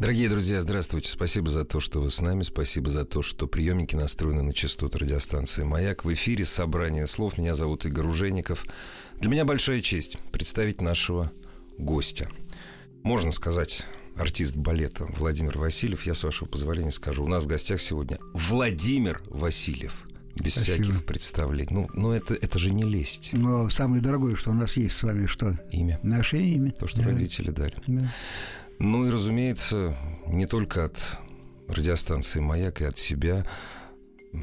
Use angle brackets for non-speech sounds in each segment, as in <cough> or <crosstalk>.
Дорогие друзья, здравствуйте. Спасибо за то, что вы с нами. Спасибо за то, что приемники настроены на частоту радиостанции «Маяк». В эфире собрание слов. Меня зовут Игорь Ружейников. Для меня большая честь представить нашего гостя. Можно сказать, артист балета Владимир Васильев. Я, с вашего позволения, скажу. У нас в гостях сегодня Владимир Васильев. Без Спасибо. всяких представлений. Ну, но это, это же не лесть. Но самое дорогое, что у нас есть с вами, что? Имя. Наше имя. То, что Да. родители дали. Да. Ну и, разумеется, не только от радиостанции «Маяк» и от себя,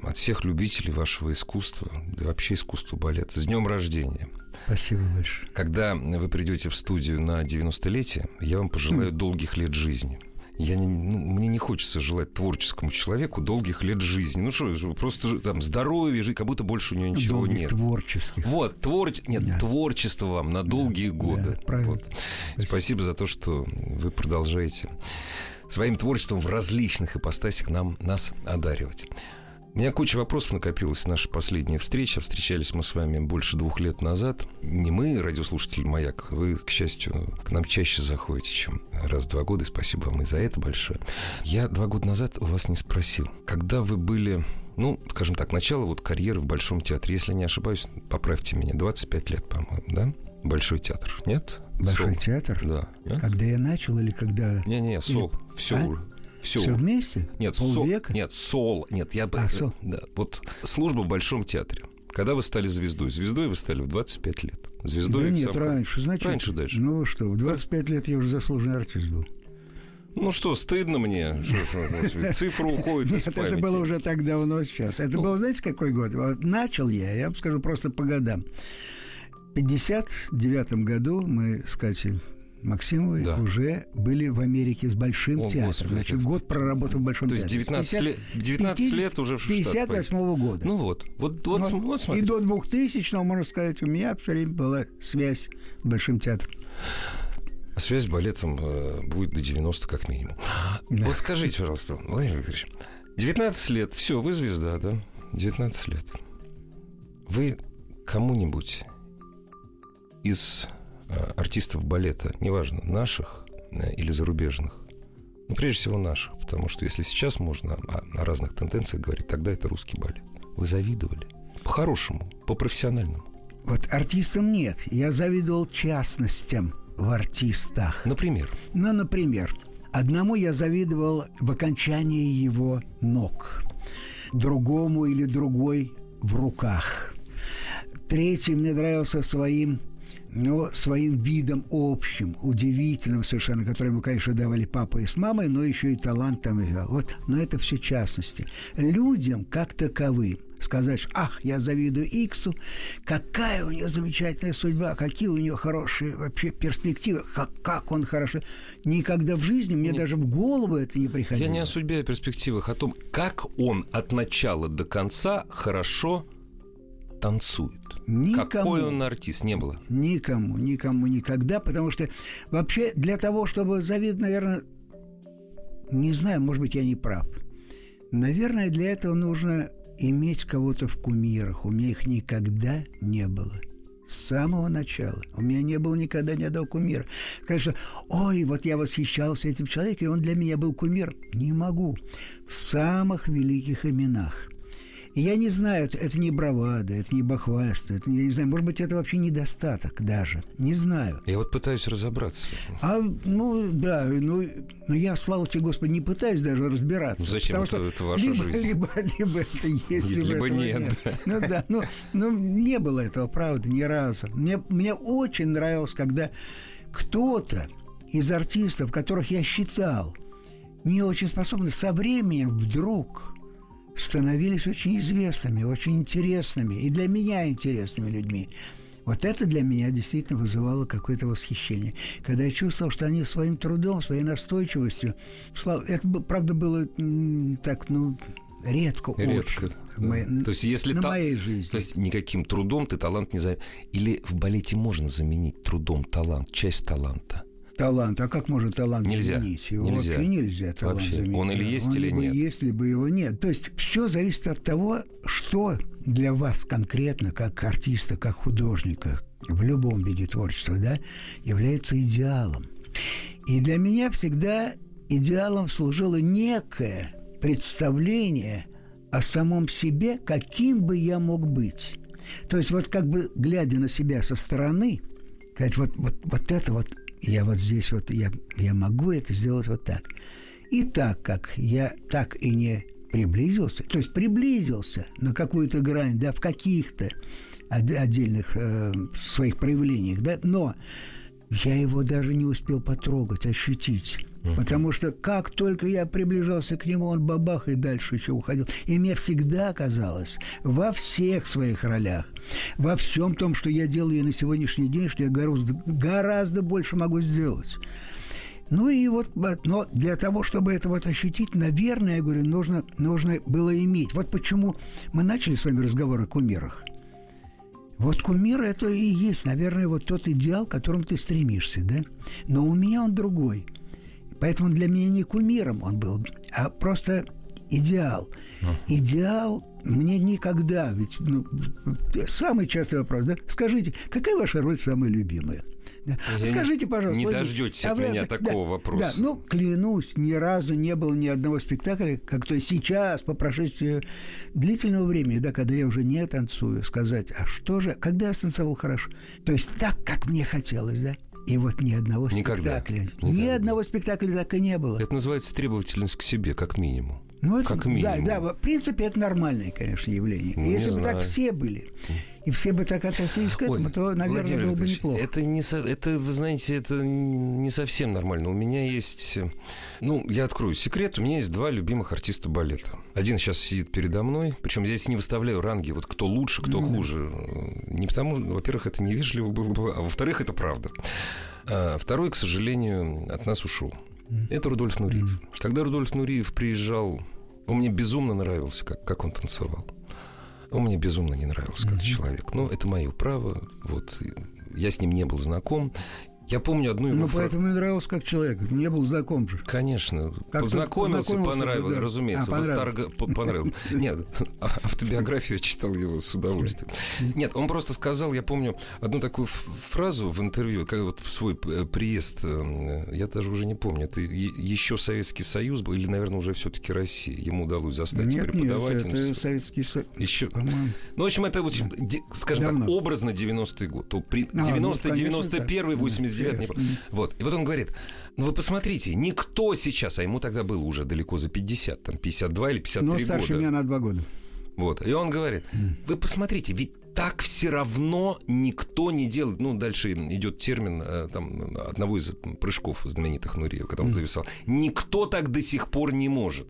от всех любителей вашего искусства, да вообще искусства балета. С днем рождения! Спасибо большое. Когда вы придете в студию на 90-летие, я вам пожелаю долгих лет жизни. Я не, ну, мне не хочется желать творческому человеку долгих лет жизни. Ну что, просто там здоровье, жить, как будто больше у него ничего Долгих нет. творческих. Вот, твор... нет, Да. творчество вам на долгие годы. да, правильно. Вот. Спасибо за то, что вы продолжаете своим творчеством в различных ипостасях нам, нас одаривать. У меня куча вопросов накопилась в нашей последней встрече. Встречались мы с вами больше двух лет назад. Не мы, радиослушатели «Маяк». Вы, к счастью, к нам чаще заходите, чем раз в два года. И спасибо вам и за это большое. Я два года назад у вас не спросил, когда вы были, ну, скажем так, начало вот карьеры в Большом театре. Если не ошибаюсь, поправьте меня, 25 лет, по-моему, да? Большой театр, нет? Большой Сол. театр? Да. Нет? Когда я начал или когда... Не-не, сол. Все. А? Все. Все вместе? Нет, Полвека? нет, сол, нет, я бы, А, сол. да, вот служба в Большом театре. Когда вы стали звездой? Звездой вы стали в 25 лет. Звездой Да нет, самом- раньше, значит. Раньше даже. Ну вы что, в 25 лет я уже заслуженный артист был. Ну что, стыдно мне, что, что, <laughs> цифра уходит из Нет, это было уже так давно сейчас. Это Ну. был, знаете, какой год? Вот начал я, я вам скажу просто по годам. В 59 году мы с Катей Максимовой Да. уже были в Америке с Большим О, театром. Господи, Значит, год проработал в Большом То есть театре. 19 50 лет, 19 лет уже в Штат 58 года. Ну вот, вот, вот, Вот. см- вот И до 2000 можно сказать, у меня все время была связь с Большим театром. А связь с балетом э, будет до 90 как минимум. Вот скажите, пожалуйста, Владимир Викторович, 19 лет, все, вы звезда, да? 19 лет. Вы кому-нибудь из артистов балета, неважно, наших э, или зарубежных, ну, прежде всего наших, потому что если сейчас можно о, о разных тенденциях говорить, тогда это русский балет. Вы завидовали. По-хорошему, по-профессиональному. Вот артистам нет. Я завидовал частностям в артистах. Например, Ну, например, одному я завидовал в окончании его ног, другому или другой в руках. Третий мне нравился своим ну, своим видом общим, удивительным совершенно, который ему, конечно, давали папа и с мамой, но еще и талант там. и. Вот, но это все частности. Людям, как таковым, сказать, ах, я завидую Иксу, какая у нее замечательная судьба, какие у нее хорошие вообще перспективы, как, как он хорошо. Никогда в жизни мне даже в голову это не приходило. Я не о судьбе, а о перспективах, о том, как он от начала до конца хорошо танцует. Никому. Какой он артист, не было. Никому, никому никогда, потому что вообще для того, чтобы завидовать, наверное, не знаю, может быть, я не прав. Наверное, для этого нужно иметь кого-то в кумирах. У меня их никогда не было. С самого начала. У меня не было никогда ни одного кумира. Конечно, ой, вот я восхищался этим человеком, и он для меня был кумир. Не могу. В самых великих именах. И я не знаю, это, это не бравада, это не бахвальство, это, я не знаю, может быть, это вообще недостаток даже. Не знаю. Я вот пытаюсь разобраться. А, ну, да, ну, но я, слава тебе, Господи, не пытаюсь даже разбираться. Зачем? потому Это- что это ваша либо, жизнь. Либо, либо это есть, либо, Либо нет, да. Ну да, ну, ну не было этого, правда, ни разу. Мне, мне очень нравилось, когда кто-то из артистов, которых я считал не очень способны, со временем вдруг становились очень известными, очень интересными и для меня интересными людьми. Вот это для меня действительно вызывало какое-то восхищение. Когда я чувствовал, что они своим трудом, своей настойчивостью, это, правда, было так, ну, редко, Редко. очень. да. Моей- То есть, если на та- моей жизни. То есть никаким трудом ты талант не заменишь. Или в балете можно заменить трудом талант, часть таланта. Талант. А как может талант Нельзя. заменить? Его Нельзя. вообще нельзя талант Вообще. заменить. Он или есть, Он или либо нет. есть, либо его нет. То есть все зависит от того, что для вас конкретно, как артиста, как художника, в любом виде творчества, да, является идеалом. И для меня всегда идеалом служило некое представление о самом себе, каким бы я мог быть. То есть вот как бы глядя на себя со стороны, сказать, вот, вот, вот это вот, я вот здесь вот, я, я могу это сделать вот так. И так как я так и не приблизился, то есть приблизился на какую-то грань, да, в каких-то отдельных э, своих проявлениях, да, но я его даже не успел потрогать, ощутить. Потому что как только я приближался к нему, он бабах и дальше еще уходил. И мне всегда казалось, во всех своих ролях, во всем том, что я делаю на сегодняшний день, что я гораздо, гораздо больше могу сделать. Ну и вот, но для того, чтобы это вот ощутить, наверное, я говорю, нужно, нужно было иметь. Вот почему мы начали с вами разговор о кумирах. Вот кумир – это и есть, наверное, вот тот идеал, к которому ты стремишься, да? Но у меня он другой. Поэтому для меня не кумиром он был, а просто идеал. Идеал мне никогда, ведь ну, самый частый вопрос, да? Скажите, какая ваша роль самая любимая? Да. Я Скажите, пожалуйста. не Владимир, дождетесь а от меня да, такого да, вопроса. Да, ну, клянусь, ни разу не было ни одного спектакля, как то сейчас, по прошествии длительного времени, да, когда я уже не танцую, сказать, а что же, когда я станцевал хорошо? То есть так, как мне хотелось, да? И вот ни одного Никогда. спектакля. Ни Никогда. одного спектакля так и не было. Это называется требовательность к себе, как минимум. Ну, это, как да, минимум. да, в принципе, это нормальное, конечно, явление. Ну, Если бы так все были, и все бы так относились к этому, Ой, то, наверное, Владимир было бы неплохо. Это, не со- это, вы знаете, это не совсем нормально. У меня есть... Ну, я открою секрет. У меня есть два любимых артиста балета. Один сейчас сидит передо мной. Причем я здесь не выставляю ранги, вот кто лучше, кто хуже. Э, Не потому, во-первых, это невежливо было бы, а во-вторых, это правда. А второй, к сожалению, от нас ушел. Это Рудольф Нуриев. Когда Рудольф Нуриев приезжал, он мне безумно нравился, как, как он танцевал. Он мне безумно не нравился как человек. Но это мое право. Вот я с ним не был знаком. Я помню одну его Ну, фраз... поэтому мне нравился как человек. Не был знаком же. Конечно. Как познакомился, познакомился, понравилось, да. разумеется. А, понравился. Понравилось. <laughs> Нет, а автобиографию я читал его с удовольствием. Нет, он просто сказал, я помню одну такую фразу в интервью, как вот в свой э, приезд, эм, я даже уже не помню, это еще Советский Союз был, или, наверное, уже все-таки Россия. Ему удалось заставить нет, преподавателя. Нет, это Советский Союз. Еще... Ну, в общем, это, в скажем так, образно 90-й год. 90-й, 91-й, 89 59 не. Вот. И вот он говорит, ну вы посмотрите, никто сейчас, а ему тогда было уже далеко за 50, там 52 или 53 года. Ну старше года. меня на два года. Вот. И он говорит, вы посмотрите, ведь так все равно никто не делает. Ну, дальше идет термин э, там, одного из прыжков знаменитых Нуриева, когда он зависал. Никто так до сих пор не может.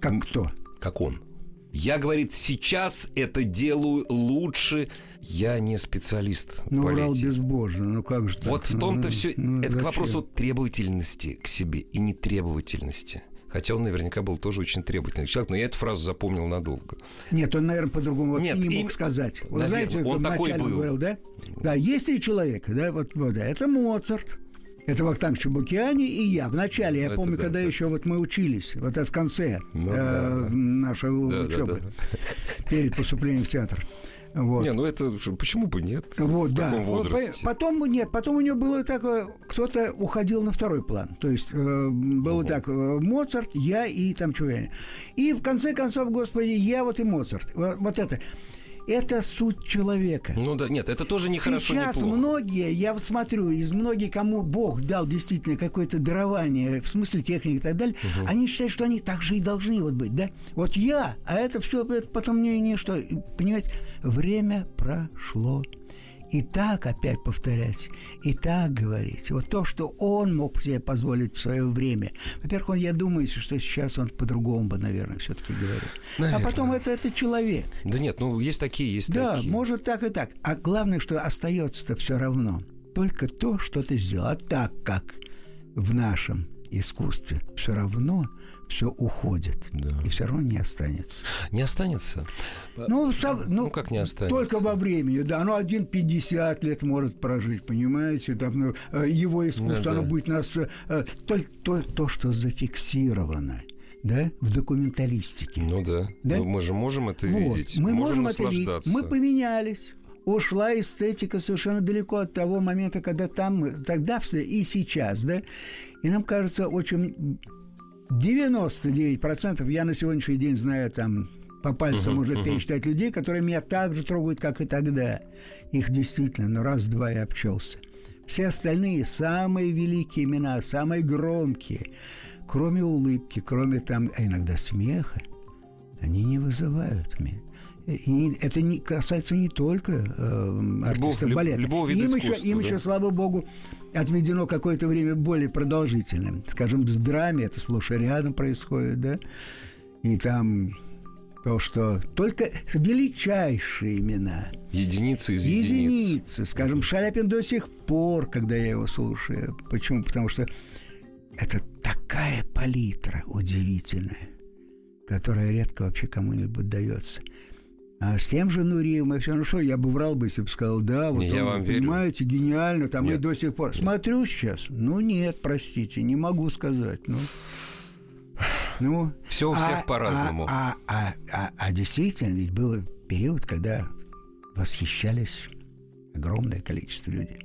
Как кто? Как он. Я, говорит, сейчас это делаю лучше, я не специалист Ну, Урал безбожно, ну как же так? Вот в Ну, том-то ну, все. ну, это к зачем? вопросу требовательности к себе и нетребовательности. Хотя он наверняка был тоже очень требовательный человек, но я эту фразу запомнил надолго. Нет, он, наверное, по-другому вообще Нет, не им- мог сказать. Вы Наверное, знаете, он такой был. говорил, да? Да, есть три человека, да, вот, вот да, это Моцарт, это Вахтанг Чебукиани и я. Вначале, я Это помню, да, когда да. еще вот мы учились, вот это в конце Ну э, да, да. нашей Да, да, учебы, да. перед поступлением в театр. Вот. Не, ну это почему бы нет? Вот, в да. таком Вот, возрасте. по- Потом, нет, потом у него было такое, кто-то уходил на второй план. То есть э, было так, э, Моцарт, я и там Чувяня. И в конце концов, господи, я вот и Моцарт. Вот, вот это. Это суть человека. Ну да, нет, это тоже не хорошо, не Сейчас плохо. многие, я вот смотрю, из многих, кому Бог дал действительно какое-то дарование, в смысле техники и так далее, они считают, что они так же и должны вот быть, да? Вот я, а это все потом мне ничто. И, Понимаете, время прошло. И так опять повторять, и так говорить. Вот то, что он мог себе позволить в свое время. Во-первых, он, я думаю, что сейчас он по-другому бы, наверное, все-таки говорил. Наверное. А потом это, это человек. Да нет, ну есть такие, есть Да, такие. может так и так. А главное, что остается-то все равно. Только то, что ты сделал. А так как в нашем искусстве, все равно все уходит. Да. И все равно не останется. Не останется? Ну, сам- ну, Ну, как не останется? Только во времени, да. Ну, один 50 лет может прожить, понимаете? Там, ну, э, его искусство, Ну, да. оно будет нас... э, Только то, то, что зафиксировано, да, в документалистике. Ну да. Да? Ну, мы же можем это Вот. видеть. Мы можем, это видеть. Мы поменялись. Ушла эстетика совершенно далеко от того момента, когда там, тогда и сейчас, да. И нам кажется очень 99% я на сегодняшний день знаю там по пальцам можно пересчитать людей, которые меня так же трогают, как и тогда. Их действительно, ну раз-два я обчелся. Все остальные самые великие имена, самые громкие, кроме улыбки, кроме там а иногда смеха, они не вызывают меня. И это не касается не только э, артистов люб- балета. любого им, еще, им да. еще, слава богу, отведено какое-то время более продолжительным. Скажем, в драме это сплошь и рядом происходит, да? И там то, что только величайшие имена, Единицы из единиц. единицы. Скажем, Шаляпин до сих пор, когда я его слушаю. Почему? Потому что это такая палитра удивительная, которая редко вообще кому-нибудь дается. А с тем же Нуриевым и все, ну что, я бы врал бы, если бы сказал, да, вот Не, я он, вам вы верю. понимаете, гениально, там и Нет. до сих пор. Смотрю сейчас, ну нет, простите, не могу сказать, ну. Ну, Все у всех по-разному. А, а, а, а действительно, ведь был период, когда восхищались огромное количество людей.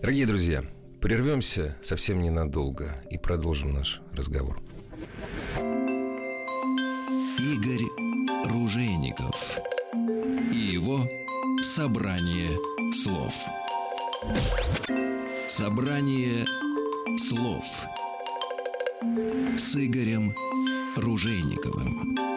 Дорогие друзья, прервемся совсем ненадолго и продолжим наш разговор. Игорь Ружейников и его собрание слов. Собрание слов с Игорем Ружейниковым.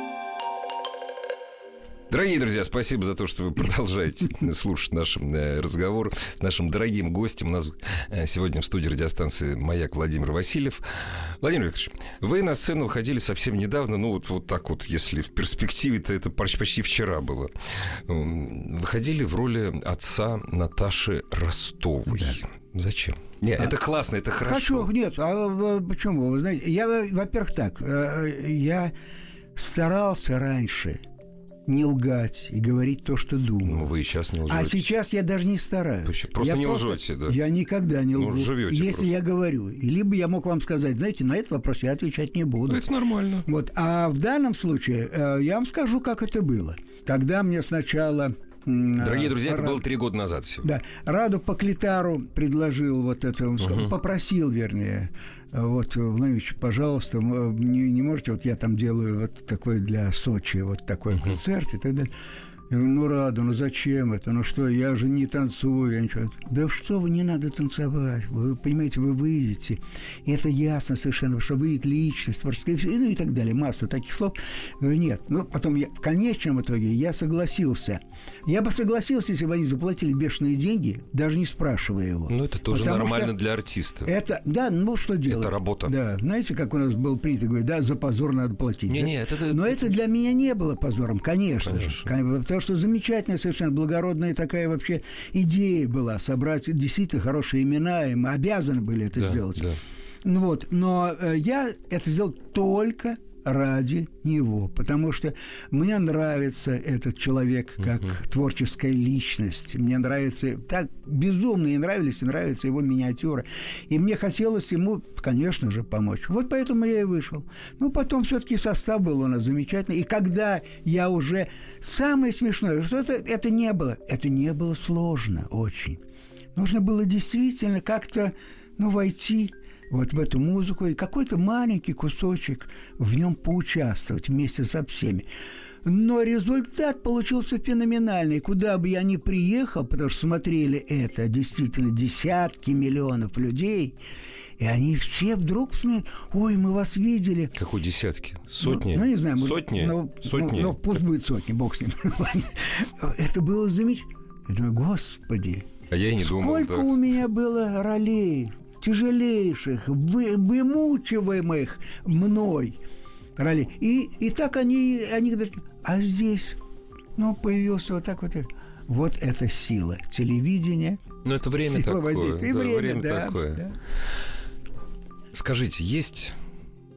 Дорогие друзья, спасибо за то, что вы продолжаете <laughs> слушать наш э, разговор с нашим дорогим гостем. У нас э, сегодня в студии радиостанции «Маяк» Владимир Васильев. Владимир Викторович, вы на сцену выходили совсем недавно, ну вот, вот так вот, если в перспективе-то это почти почти вчера было. Выходили в роли отца Наташи Ростовой. Зачем? Нет, это классно, это хорошо. Хочу, нет, а э, почему? Вы знаете, я, во-первых, так, э, я старался раньше не лгать и говорить то, что думаю. Ну, вы и сейчас не лжете. А сейчас я даже не стараюсь. Почему? Просто Я не лжете, да? Я никогда не Ну, лгу. живете Если просто. я говорю, и либо я мог вам сказать, знаете, на этот вопрос я отвечать не буду. Ну, это нормально. Вот. А в данном случае э, я вам скажу, как это было. Когда мне сначала... Дорогие друзья, это Ра- было три года назад всего. Да, Раду Поклитару предложил вот это, он сказал, попросил, вернее, вот, Владимирович, пожалуйста, э, не, не можете, вот я там делаю вот такой для Сочи, вот такой концерт и так далее. Я говорю, ну, Раду, ну зачем это? Ну что, я же не танцую, я ничего. Да что вы, не надо танцевать. Вы понимаете, вы выйдете. И это ясно совершенно, что вы личность, творческая, ну и так далее. Масса таких слов. Я говорю, нет. Ну, потом я, в конечном итоге я согласился. Я бы согласился, если бы они заплатили бешеные деньги, даже не спрашивая его. Ну, это тоже Потому нормально для артиста. Это, да, ну что делать? работа. Да, знаете, как у нас был принято говорить, да, за позор надо платить. да? Не-не, это- Но это- это для меня не было позором, конечно, Конечно. же. Потому что замечательная, совершенно благородная такая вообще идея была собрать действительно хорошие имена, и мы обязаны были это Да, сделать. да. Ну вот, но э, я это сделал только ради него, потому что мне нравится этот человек как творческая личность, мне нравится, так безумно и нравились, и нравятся его миниатюры, и мне хотелось ему, конечно же, помочь. Вот поэтому я и вышел. Ну, потом все-таки состав был у нас замечательный, и когда я уже... Самое смешное, что это, это не было, это не было сложно очень. Нужно было действительно как-то, ну, войти вот в эту музыку и какой-то маленький кусочек в нем поучаствовать вместе со всеми. Но результат получился феноменальный. Куда бы я ни приехал, потому что смотрели это действительно десятки миллионов людей, и они все вдруг вспоминают, ой, мы вас видели. Какой десятки? Сотни? Ну, ну, не знаю. мы- Сотни? Ну, Сотни? Ну, ну, пусть будет сотни, бог с ним. <laughs> Это было замечательно. Я думаю, господи, а я и не думал, Сколько да. у меня было ролей тяжелейших, вы, вымучиваемых мной ролей. И, и так они, они... говорят, А здесь, ну, появился вот так вот. Вот это сила телевидения. Ну, это время сила такое. воздействия. И да, время, да, такое. да. Скажите, есть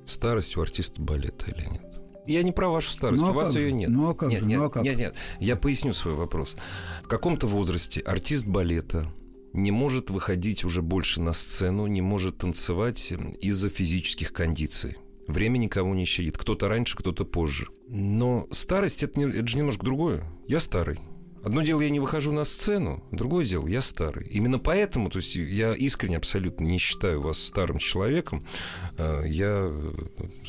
старость у артиста балета или нет? Я не про вашу старость, Ну, а у вас как ее нет. Ну, а как нет, же? нет, Ну, а как? нет, нет. Я поясню свой вопрос. В каком-то возрасте артист балета не может выходить уже больше на сцену, не может танцевать из-за физических кондиций. Время никого не щадит. Кто-то раньше, кто-то позже. Но старость это, не- это же немножко другое. Я старый. Одно дело, я не выхожу на сцену, другое дело, я старый. Именно поэтому, то есть я искренне абсолютно не считаю вас старым человеком. Э, Я... э,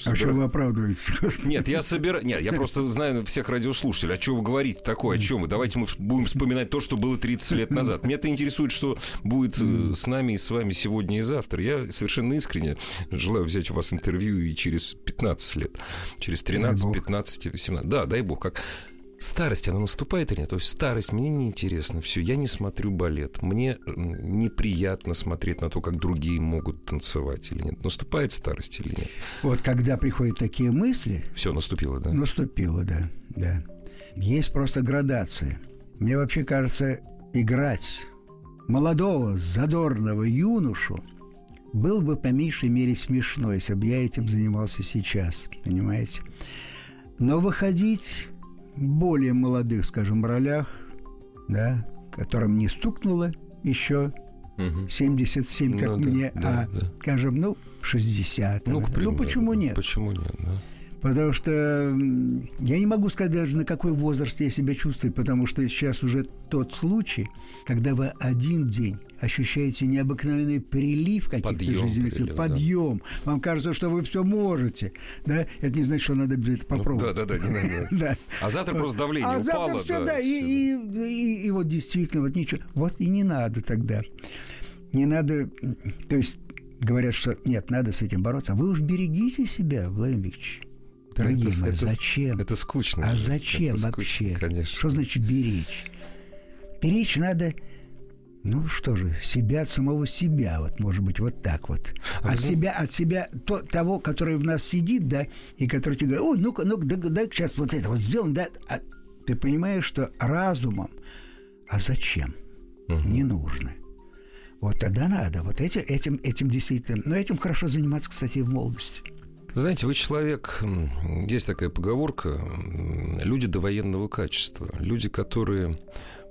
А что собира- вы оправдываетесь? <laughs> Нет, я собираю... Нет, я просто знаю всех радиослушателей. А что вы говорите такое? О чем вы? Давайте мы будем вспоминать то, что было 30 лет назад. Меня это интересует, что будет э, с нами и с вами сегодня и завтра. Я совершенно искренне желаю взять у вас интервью и через 15 лет. Через 13, бог. 15, 17. Да, дай бог. Как... Старость, она наступает или нет? То есть старость мне неинтересно, все, я не смотрю балет. Мне неприятно смотреть на то, как другие могут танцевать или нет. Наступает старость или нет? Вот когда приходят такие мысли, Все, наступило, да? наступило, да, да. Есть просто градация. Мне вообще кажется, играть молодого, задорного юношу было бы по меньшей мере смешно, если бы я этим занимался сейчас, понимаете? Но выходить более молодых, скажем, ролях, да, которым не стукнуло еще Мгм. 77, как Ну мне, да, а, да. скажем, ну, 60. Ну, к примеру, почему нет? Почему нет, да? Потому что я не могу сказать даже, на какой возраст я себя чувствую, потому что сейчас уже тот случай, когда вы один день ощущаете необыкновенный прилив каких-то Подъем, жизненных сил, прилив, да. подъем. Вам кажется, что вы все можете. Да? Это не значит, что надо обязательно попробовать. Ну, Да, да, да, не надо. <laughs> А завтра просто давление А упало. завтра все, да, да, и, и, и- и вот действительно, вот ничего. Вот и не надо тогда. Не надо, то есть говорят, что нет, надо с этим бороться. А вы уж берегите себя, Владимир Викторович. Дорогие Это- мои, это- зачем? Это скучно. а зачем Это вообще? скучно, Конечно. Что значит беречь? Беречь надо, ну что же, себя от самого себя, вот может быть вот так вот. А от зна- себя, от себя то, того, который в нас сидит, да, и который тебе говорит, ой, ну-ка, ну-ка, дай, дай сейчас вот это вот сделаем, да. А ты понимаешь, что разумом, а зачем? Мгм. Не нужно. Вот тогда надо. Вот этим, этим, этим действительно. Но этим хорошо заниматься, кстати, и в молодости. Знаете, вы человек, есть такая поговорка, люди довоенного качества, люди, которые,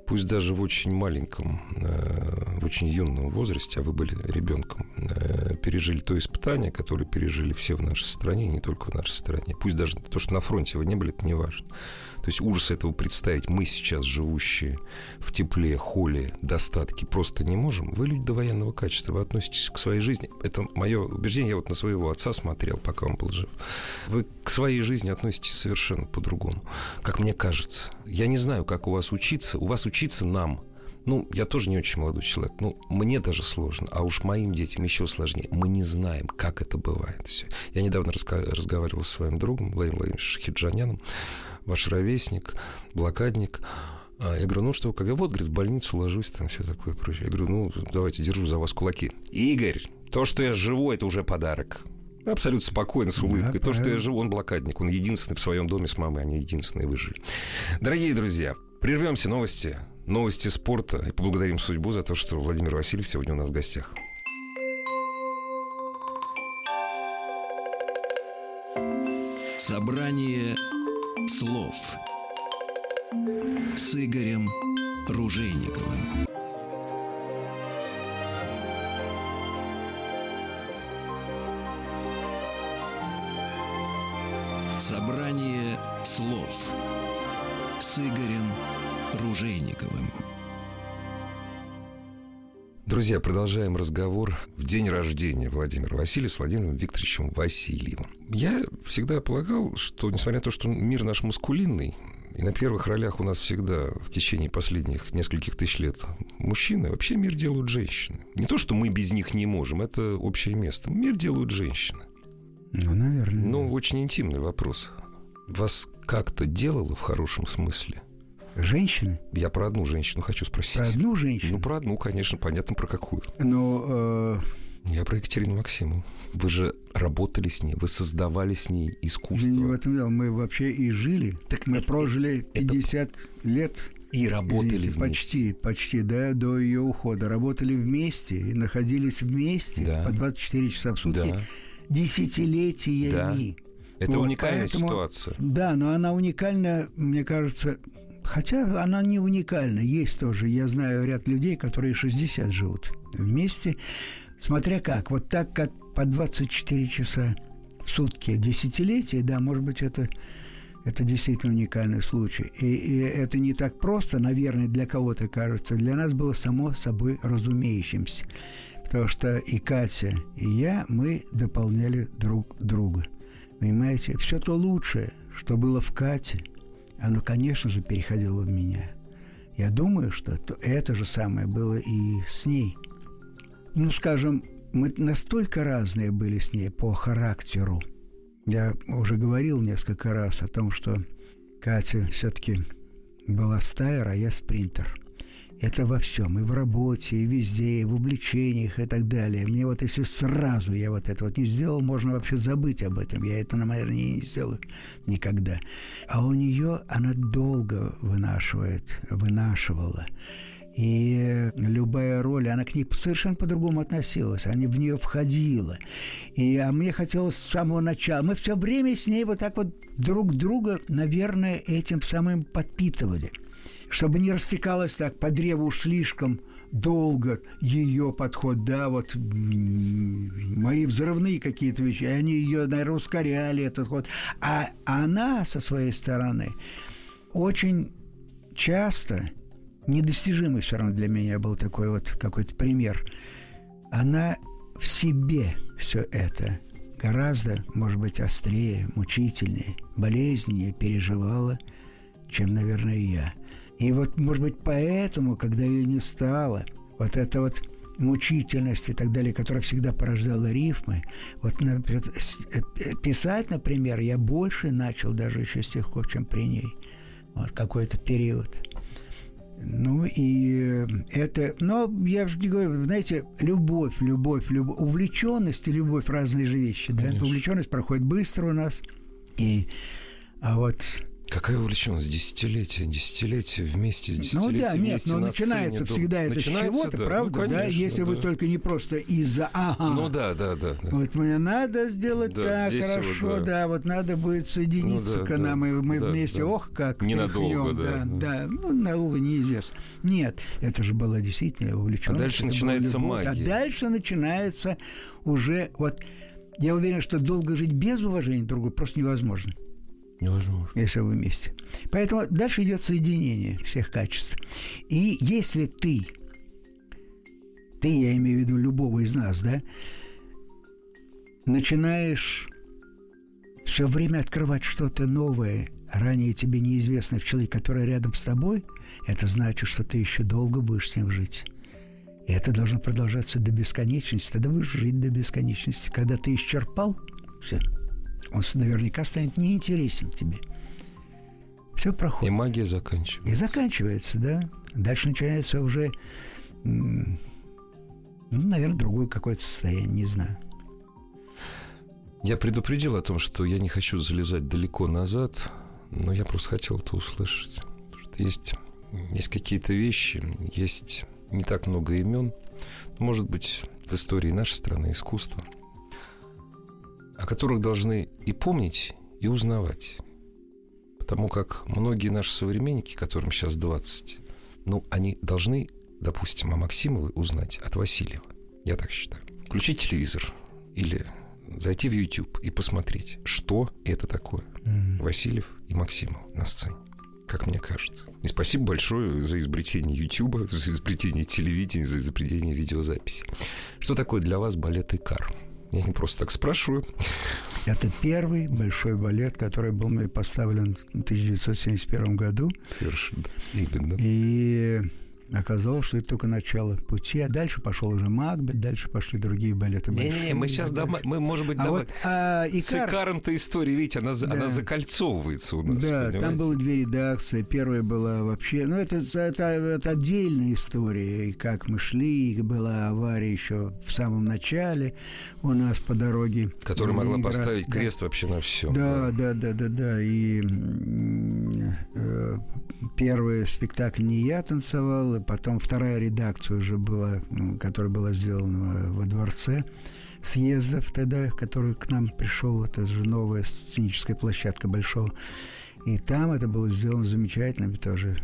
пусть даже в очень маленьком, э, в очень юном возрасте, а вы были ребенком, э, пережили то испытание, которое пережили все в нашей стране, не только в нашей стране. Пусть даже то, что на фронте вы не были, это не важно. То есть ужас этого представить мы сейчас, живущие в тепле, холе, достатке, просто не можем. Вы люди довоенного качества, вы относитесь к своей жизни. Это мое убеждение, я вот на своего отца смотрел, пока он был жив. Вы к своей жизни относитесь совершенно по-другому, как мне кажется. Я не знаю, как у вас учиться. У вас учиться нам ну, я тоже не очень молодой человек. Ну, мне даже сложно. А уж моим детям еще сложнее. Мы не знаем, как это бывает. Все. Я недавно разговаривал с своим другом Владимиром Владимировичем Хиджаняном, ваш ровесник, блокадник. А Я говорю, ну что, когда вот, говорит, в больницу ложусь, там все такое прочее. Я говорю, ну, давайте, держу за вас кулаки. Игорь, то, что я живу, это уже подарок. Абсолютно спокойно, с улыбкой. То, что я живу, он блокадник. Он единственный в своем доме с мамой, они единственные выжили. Дорогие друзья, прервемся новости. Новости спорта. И поблагодарим судьбу за то, что Владимир Васильев сегодня у нас в гостях. Собрание слов с Игорем Ружейниковым. Собрание слов с Игорем Ружейниковым. Друзья, продолжаем разговор в день рождения Владимира Васильева с Владимиром Викторовичем Васильевым. Я всегда полагал, что, несмотря на то, что мир наш маскулинный, и на первых ролях у нас всегда в течение последних нескольких тысяч лет мужчины, вообще мир делают женщины. Не то, что мы без них не можем, это общее место. Мир делают женщины. Ну, наверное. Ну, очень интимный вопрос. Вас как-то делало в хорошем смысле? Женщины? Я про одну женщину хочу спросить. Про одну женщину? Ну, про одну, конечно, понятно, про какую. Ну, э, Я про Екатерину Максимову. Вы же работали с ней, вы создавали с ней искусство. не в этом дело. Мы вообще и жили. Так мы это- прожили это- 50 лет И работали Извините, вместе. Почти, почти, да, до ее ухода. Работали вместе и находились вместе Да. по 24 часа в сутки Да. десятилетиями. Это Вот, уникальная поэтому- ситуация. Да, но она уникальна, мне кажется, хотя она не уникальна. Есть тоже, я знаю ряд людей, которые 60 живут вместе, смотря как. Вот так, как по 24 часа в сутки десятилетия, да, может быть, это, это действительно уникальный случай. И, и это не так просто, наверное, для кого-то кажется. Для нас было само собой разумеющимся. Потому что и Катя, и я, мы дополняли друг друга. Понимаете, все то лучшее, что было в Кате, оно, конечно же, переходило в меня. Я думаю, что то- это же самое было и с ней. Ну, скажем, мы настолько разные были с ней по характеру. Я уже говорил несколько раз о том, что Катя все-таки была стайер, а я спринтер. Это во всем, и в работе, и везде, и в увлечениях, и так далее. Мне вот если сразу я вот это вот не сделал, можно вообще забыть об этом. Я это, наверное, не сделаю никогда. А у нее она долго вынашивает, вынашивала. И любая роль, она к ней совершенно по-другому относилась, она в нее входила. И, а мне хотелось с самого начала. Мы все время с ней вот так вот друг друга, наверное, этим самым подпитывали. Чтобы не растекалось так по древу слишком долго ее подход, да, вот мои взрывные какие-то вещи, они ее, наверное, ускоряли этот ход. А она со своей стороны очень часто недостижимый все равно для меня был такой вот какой-то пример. Она в себе все это гораздо, может быть, острее, мучительнее, болезненнее переживала, чем, наверное, я. И вот, может быть, поэтому, когда ее не стало, вот это вот мучительность и так далее, которая всегда порождала рифмы. Вот например, э, э, писать, например, я больше начал даже еще стихов, чем при ней. Вот какой-то период. Ну и это, но я же не говорю, знаете, любовь, любовь, любовь, увлеченность и любовь разные же вещи, да. Увлеченность проходит быстро у нас, и а вот Какая увлеченность? Десятилетия, десятилетия вместе, ну десятилетия да, нет, но на начинается сцене. всегда это Начинается, с чего-то, да. правда, Ну, да? конечно, Если вы да. только не просто из-за ага. Ну да, да, да. да. Вот мне надо сделать Да, так, хорошо, вот, да. да. вот надо будет соединиться Ну да, к да, нам, и мы да, вместе, да. ох, как Ненадолго, да, да, да, ну, надолго неизвестно. Нет, это же была действительно увлеченность. А дальше начинается любовь, магия. А дальше начинается уже, вот, я уверен, что долго жить без уважения друг другу просто невозможно Невозможно. если вы вместе. Поэтому дальше идет соединение всех качеств. И если ты, ты, я имею в виду любого из нас, да, начинаешь все время открывать что-то новое, ранее тебе неизвестное в человеке, который рядом с тобой, это значит, что ты еще долго будешь с ним жить. И это должно продолжаться до бесконечности. Тогда будешь жить до бесконечности. Когда ты исчерпал, все, он наверняка станет неинтересен тебе. Все И проходит. магия И заканчивается. заканчивается, да. Дальше начинается уже, ну, наверное, другое какое-то состояние, не знаю. Я предупредил о том, что я не хочу залезать далеко назад, но я просто хотел это услышать. Что есть, есть какие-то вещи, есть не так много имен, может быть, в истории нашей страны искусства, о которых должны и помнить, и узнавать. Потому как многие наши современники, которым сейчас 20, ну, они должны, допустим, о Максимовой узнать от Васильева. Я так считаю. Включить телевизор или зайти в YouTube и посмотреть, что это такое. Васильев и Максимов на сцене, как мне кажется. И спасибо большое за изобретение YouTube, за изобретение телевидения, за изобретение видеозаписи. Что такое для вас балет Икар? Я не просто так спрашиваю. Это первый большой балет, который был мне поставлен в 1971 году. Совершенно. Именно. И оказалось, что это только начало пути, а дальше пошел уже Макбет, дальше пошли другие балеты. Не-не-не, большие мы и сейчас, дома, мы, может быть, А давай- вот а, С Икар, Икаром-то история, видите, она, Да. она закольцовывается у нас. Да, там понимаете? было две редакции. Первая была вообще... Ну, это, это, это отдельная история. И как мы шли, и была авария еще в самом начале у нас по дороге. Которая могла Ленинград. поставить Да. крест вообще на всем. Да, да, да, да, да. И м, э, первый спектакль не я танцевал, и потом вторая редакция уже была, которая была сделана во дворце съездов тогда, который к нам пришел, это же новая сценическая площадка Большого. И там это было сделано замечательно, тоже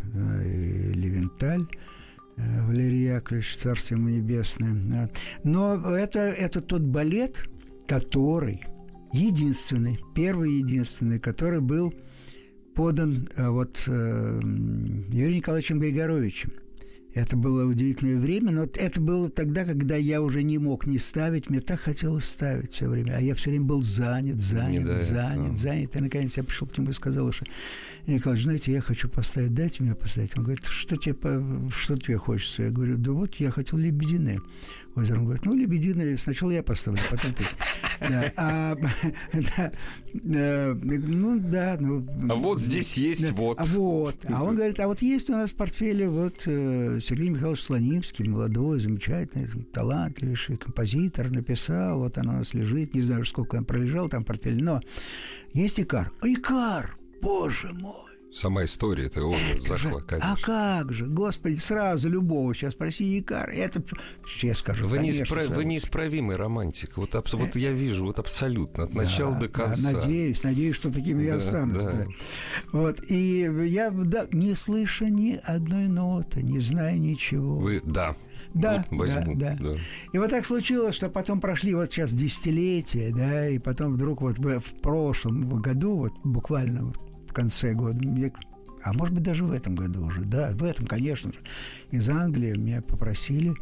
и Левенталь, э, Валерий Яковлевич, Царствие ему небесное. Но это, это тот балет, который единственный, первый единственный, который был подан э, вот э, Юрием Николаевичем Григоровичем. Это было удивительное время, но это было тогда, когда я уже не мог не ставить, мне так хотелось ставить все время, а я все время был занят, занят, занят, занят. И наконец я пришел к нему и сказал, что Николай, знаете, я хочу поставить, дайте мне поставить. Он говорит, что тебе, что тебе хочется? Я говорю, да вот я хотел «Лебединое» озеро. Он говорит, ну, «Лебединое» сначала я поставлю, потом ты. <laughs> Да, а, да, ну, да. Ну, а вот здесь есть да, вот. А вот. А он говорит, а вот есть у нас в портфеле вот э, Сергей Михайлович Слонимский, молодой, замечательный, талантливейший композитор, написал, вот она у нас лежит, не знаю, сколько он пролежал там в портфеле, но есть Икар. Икар! Боже мой! Сама история это он захват, А как же, господи, сразу любого сейчас спроси Икар. Это, я скажу, вы, конечно, неисправ... вы неисправимый романтик. Вот, абс... вот я вижу, вот абсолютно, от да, начала до конца. Да, надеюсь, надеюсь, что таким да, я останусь. Да. Да. Вот, и я да, не слыша ни одной ноты, не зная ничего. Вы, да, да, вот возьму, да, да. да. И вот так случилось, что потом прошли вот сейчас десятилетия, да, и потом вдруг вот в прошлом году, вот буквально вот конце года, а может быть даже в этом году уже, да, в этом, конечно же, из Англии меня попросили,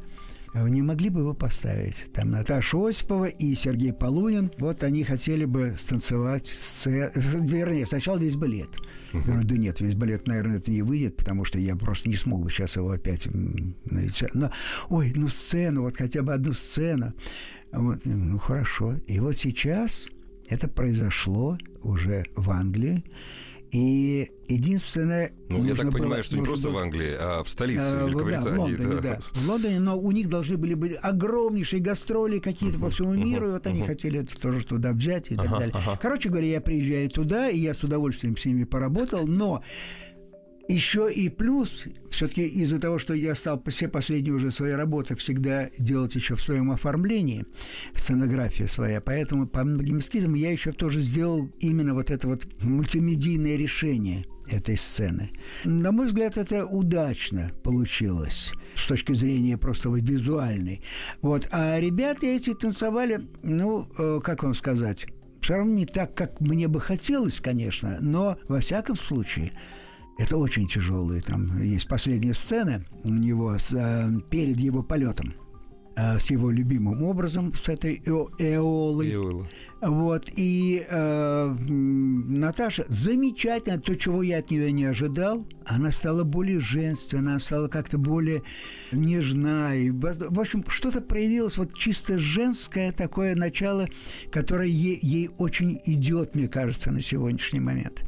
вы не могли бы его поставить? Там Наташа Осипова и Сергей Полунин, вот они хотели бы станцевать сцену, вернее, сначала весь балет. Я говорю, да нет, весь балет, наверное, это не выйдет, потому что я просто не смог бы сейчас его опять... Но, ой, ну сцену, вот хотя бы одну сцену. Вот, ну хорошо. И вот сейчас это произошло уже в Англии. И единственное... Ну, я так было, понимаю, что не просто было, в Англии, а в столице э, Великобритании. Да, в Лондоне, да. да. В Лондоне, но у них должны были быть огромнейшие гастроли какие-то uh-huh, по всему uh-huh, миру, и вот uh-huh. они хотели это тоже туда взять и uh-huh, так далее. Uh-huh. Короче говоря, я приезжаю туда, и я с удовольствием с ними поработал, но еще и плюс, все-таки из-за того, что я стал все последние уже свои работы всегда делать еще в своем оформлении, сценография своя, поэтому по многим эскизам я еще тоже сделал именно вот это вот мультимедийное решение этой сцены. На мой взгляд, это удачно получилось с точки зрения просто вот визуальной. Вот. А ребята эти танцевали, ну, э, как вам сказать, все равно не так, как мне бы хотелось, конечно, но во всяком случае – это очень тяжелые. Там есть последняя сцена у него с, э, перед его полетом э, с его любимым образом, с этой Эолой. Эола. Вот, и э, Наташа замечательно, то, чего я от нее не ожидал, она стала более женственна, она стала как-то более нежна. И, в общем, что-то проявилось, вот чисто женское такое начало, которое ей, ей очень идет, мне кажется, на сегодняшний момент.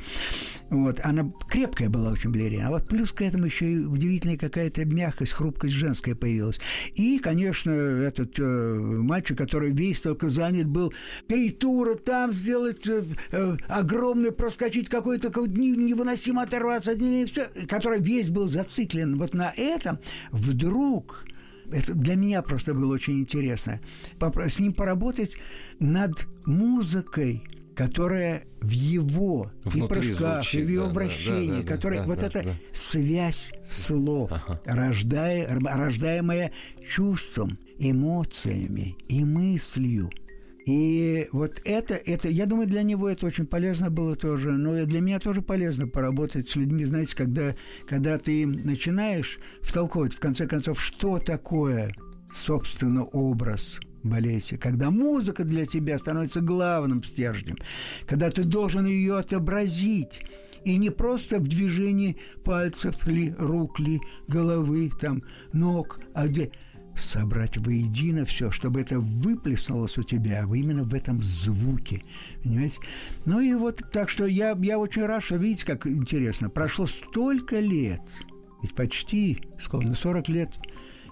Вот, она крепкая была очень балерина, а вот плюс к этому еще и удивительная какая-то мягкость, хрупкость женская появилась. И, конечно, этот э, мальчик, который весь только занят был перед тура, там сделать э, э, огромный, проскочить какой-то невыносимо оторваться от нее, все, который весь был зациклен вот на этом, вдруг это для меня просто было очень интересно. С ним поработать над музыкой, которая в его Внутри и прыжках, звучит, и в его да, вращении, да, да, которая да, вот да, эта да. связь слов, ага. рождая, рождаемая чувством, эмоциями и мыслью – и вот это, это, я думаю, для него это очень полезно было тоже, но и для меня тоже полезно поработать с людьми, знаете, когда, когда ты начинаешь втолковывать, в конце концов, что такое, собственно, образ балете, когда музыка для тебя становится главным стержнем, когда ты должен ее отобразить, и не просто в движении пальцев ли, рук ли, головы, там, ног, а где собрать воедино все, чтобы это выплеснулось у тебя именно в этом звуке. Понимаете? Ну и вот так что я, я очень рад, что видите, как интересно. Прошло столько лет, ведь почти, сколько, на 40 лет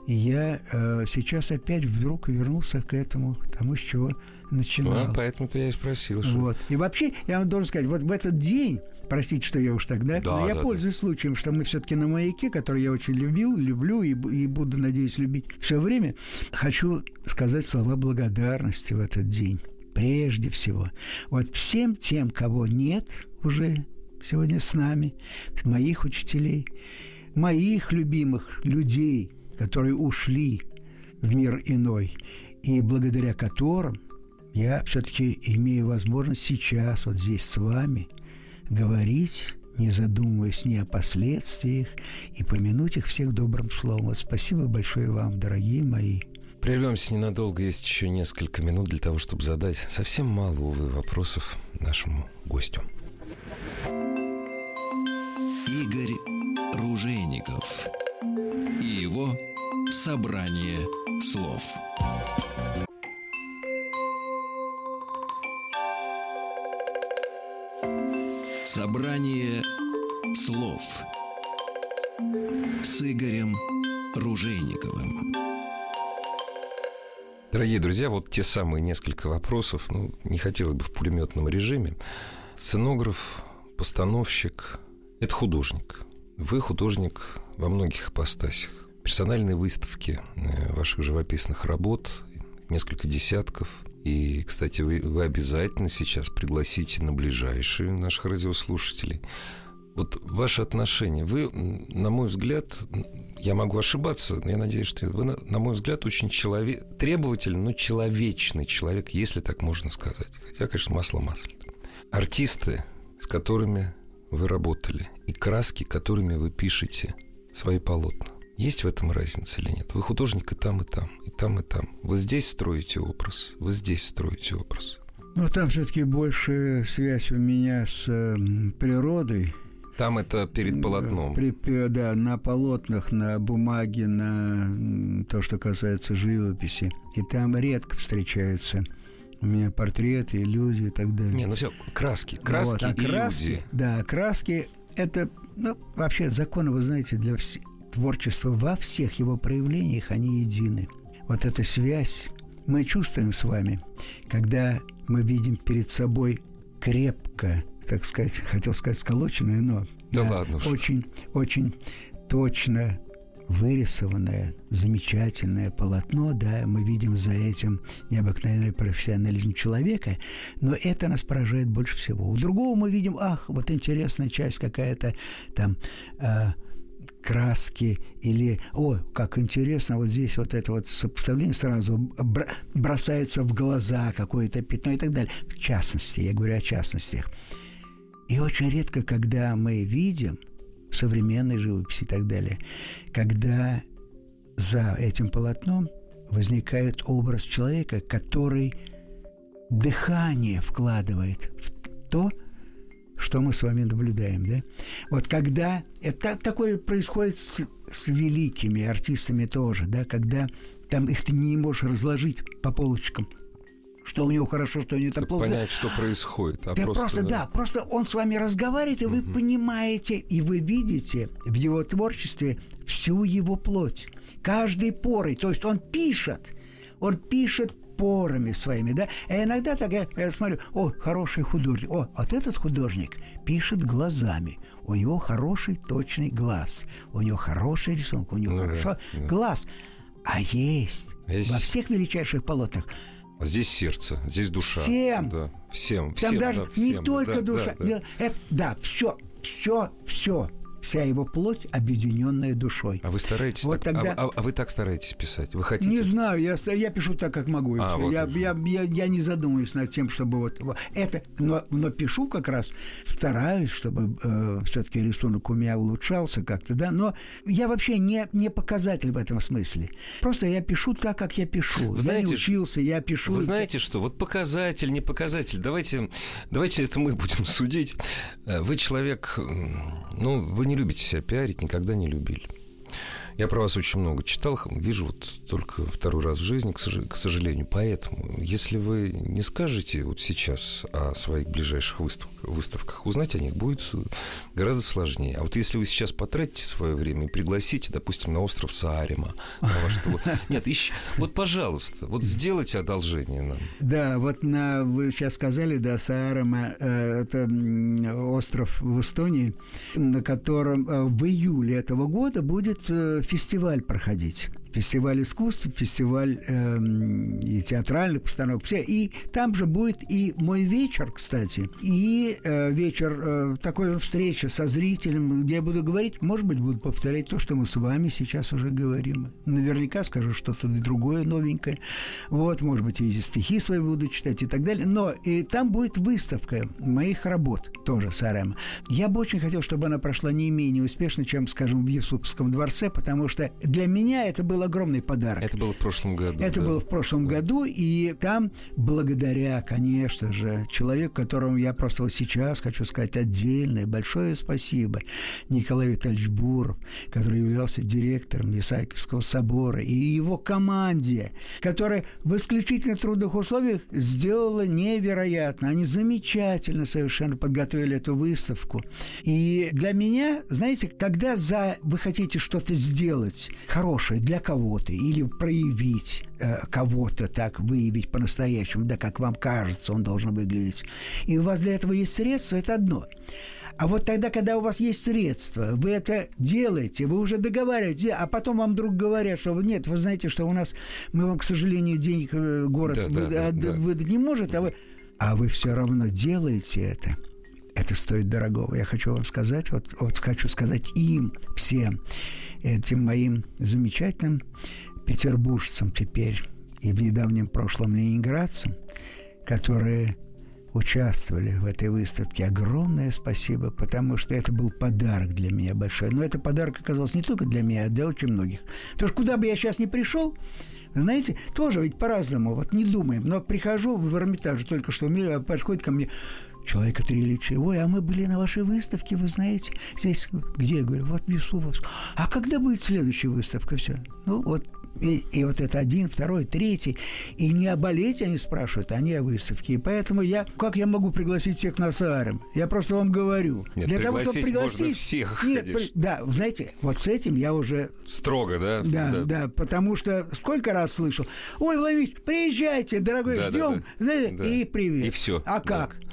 И я э, сейчас опять вдруг вернулся к этому, тому, с чего начинал. Ну, поэтому-то я и спросил. Что... Вот. И вообще, я вам должен сказать, вот в этот день, простите, что я уж тогда, Да, но я да, пользуюсь случаем, что мы все-таки на маяке, который я очень любил, люблю и, и буду, надеюсь, любить все время, хочу сказать слова благодарности в этот день. Прежде всего. Вот всем тем, кого нет уже сегодня с нами, моих учителей, моих любимых людей, которые ушли в мир иной, и благодаря которым я все-таки имею возможность сейчас вот здесь с вами говорить, не задумываясь ни о последствиях, и помянуть их всех добрым словом. Вот спасибо большое вам, дорогие мои. Прервемся ненадолго, есть еще несколько минут для того, чтобы задать совсем мало, увы, вопросов нашему гостю. Игорь Ружейников и его собрание слов. Собрание слов с Игорем Ружейниковым. Дорогие друзья, вот те самые несколько вопросов, ну, не хотелось бы в пулеметном режиме. Сценограф, постановщик – это художник. Вы художник во многих ипостасях. Персональные выставки э, ваших живописных работ, несколько десятков. И, кстати, вы, вы обязательно сейчас пригласите на ближайшие наших радиослушателей. Вот ваше отношение, вы, на мой взгляд, я могу ошибаться, но я надеюсь, что вы, на, мой взгляд, очень человек, требовательный, но человечный человек, если так можно сказать. Хотя, конечно, масло масляное. Артисты, с которыми вы работали, и краски, которыми вы пишете свои полотна. Есть в этом разница или нет? Вы художник и там, и там, и там, и там. Вы здесь строите образ, вы здесь строите образ. Но там все-таки больше связь у меня с природой. Там это перед полотном. При- да, на полотнах, на бумаге, на то, что касается живописи. И там редко встречаются у меня портреты, люди и так далее. Не, ну все, краски, краски Вот, а и краски, люди. Да, краски – это, ну, вообще законы, вы знаете, для вс- творчества во всех его проявлениях они едины. Вот эта связь мы чувствуем с вами, когда мы видим перед собой крепко, так сказать, <laughs> хотел сказать сколоченное, но Да ладно уж. очень, очень точно вырисованное, замечательное полотно, да, мы видим за этим необыкновенный профессионализм человека, но это нас поражает больше всего. У другого мы видим, ах, вот интересная часть какая-то там э, краски или, о, как интересно, вот здесь вот это вот сопоставление сразу бр- бросается в глаза какое-то пятно и так далее. В частности, я говорю о частностях. И очень редко, когда мы видим в современной живописи и так далее, когда за этим полотном возникает образ человека, который дыхание вкладывает в то, что мы с вами наблюдаем, да? Вот когда это такое происходит с, с великими артистами тоже, да, когда там их ты не можешь разложить по полочкам, что у него хорошо, что у него Чтобы плохо. понять, что происходит. А Да просто, да, просто он с вами разговаривает, и вы понимаете, и вы видите в его творчестве всю его плоть, каждой порой. То есть он пишет, он пишет порами своими, да. И иногда так я, я смотрю, о, хороший художник, о, вот этот художник пишет глазами, у него хороший точный глаз, у него хороший рисунок, у него Ну да, хорошо да. глаз. А есть, Есть. во всех величайших полотнах А здесь сердце, здесь душа. Всем. Да, всем. Там всем, даже да, не всем, только да, душа. Да, да. Я- это- да, все, все, все. Вся его плоть, объединенная душой. А вы стараетесь Вот так, а- тогда- а, а вы так стараетесь писать? Вы хотите? Не знаю, я, я пишу так, как могу. А, вот я, я, я, я не задумываюсь над тем, чтобы вот это, но, но пишу как раз, стараюсь, чтобы все-таки рисунок у меня улучшался как-то, да. Но я вообще не, не показатель в этом смысле. Просто я пишу так, как я пишу. Вы я знаете, не учился, я пишу. Вы знаете что? Вот показатель, не показатель. Давайте, давайте это мы будем <laughs> судить. Э, Вы человек, ну, вы не любите себя пиарить, никогда не любили. Я про вас очень много читал, вижу вот только второй раз в жизни, к сожалению. Поэтому, если вы не скажете вот сейчас о своих ближайших выставках, выставках узнать о них будет гораздо сложнее. А вот если вы сейчас потратите свое время и пригласите, допустим, на остров Саарима, на ваш... <laughs> Нет, ищ... вот, пожалуйста, вот сделайте одолжение нам. Да, вот на... вы сейчас сказали, да, Саарима, э, это остров в Эстонии, на котором э, в июле этого года будет э, фестиваль проходить фестиваль искусств, фестиваль э, театральных постановок, все. И там же будет и мой вечер, кстати, и э, вечер э, такой встречи со зрителем, где я буду говорить, может быть, буду повторять то, что мы с вами сейчас уже говорим. Наверняка скажу что-то другое, новенькое. Вот, может быть, и стихи свои буду читать и так далее. Но и там будет выставка моих работ тоже Сарема. Я бы очень хотел, чтобы она прошла не менее успешно, чем, скажем, в Юсупском дворце, потому что для меня это было огромный подарок. Это было в прошлом году. Это да? было в прошлом да. году, и там, благодаря, конечно же, человеку, которому я просто вот сейчас хочу сказать отдельное большое спасибо, Николай Витальевич Буров, который являлся директором Исаакиевского собора, и его команде, которая в исключительно трудных условиях сделала невероятно. Они замечательно совершенно подготовили эту выставку. И для меня, знаете, когда за вы хотите что-то сделать хорошее для кого кого-то или проявить э, кого-то так, выявить по-настоящему, да, как вам кажется, он должен выглядеть. И у вас для этого есть средства, это одно. А вот тогда, когда у вас есть средства, вы это делаете, вы уже договариваетесь, а потом вам вдруг говорят, что нет, вы знаете, что у нас, мы вам, к сожалению, денег э, город да, выдать, да, да, выдать не может, а вы, а вы все равно делаете это. Это стоит дорогого. Я хочу вам сказать, вот, вот хочу сказать им всем, этим моим замечательным петербуржцам теперь и в недавнем прошлом ленинградцам, которые участвовали в этой выставке. Огромное спасибо, потому что это был подарок для меня большой. Но это подарок оказался не только для меня, а для очень многих. Потому что куда бы я сейчас ни пришел, знаете, тоже ведь по-разному, вот не думаем. Но прихожу в Эрмитаж, только что подходит ко мне человека три или Ой, а мы были на вашей выставке, вы знаете, здесь где? Я говорю, вот в Юсуповск. А когда будет следующая выставка? Все. Ну, вот и, и вот это один, второй, третий. И не о балете они спрашивают, а не о выставке. И поэтому я... Как я могу пригласить всех на Саарем? Я просто вам говорю. Нет, Для того, чтобы пригласить... Можно всех, Нет, при... да, знаете, вот с этим я уже... Строго, да? Да, да, да потому что сколько раз слышал. Ой, Владимир, приезжайте, дорогой, да, ждем. Да, да. Да. И привет. И все. А как? Да.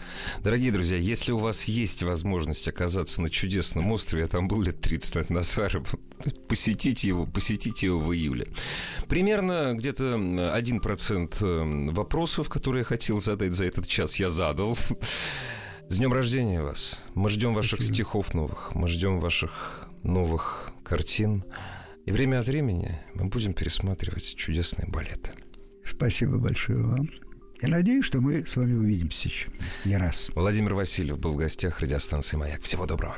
Дорогие друзья, если у вас есть возможность оказаться на чудесном острове, я там был лет 30 лет на Саарем, <laughs> посетите его, посетите его в июле. Примерно где-то 1% э, вопросов, которые я хотел задать за этот час, я задал. С днем рождения вас. Мы ждем ваших Спасибо. стихов новых. Мы ждем ваших новых картин. И время от времени мы будем пересматривать чудесные балеты. Спасибо большое вам. Я надеюсь, что мы с вами увидимся еще не раз. Владимир Васильев был в гостях радиостанции «Маяк». Всего доброго.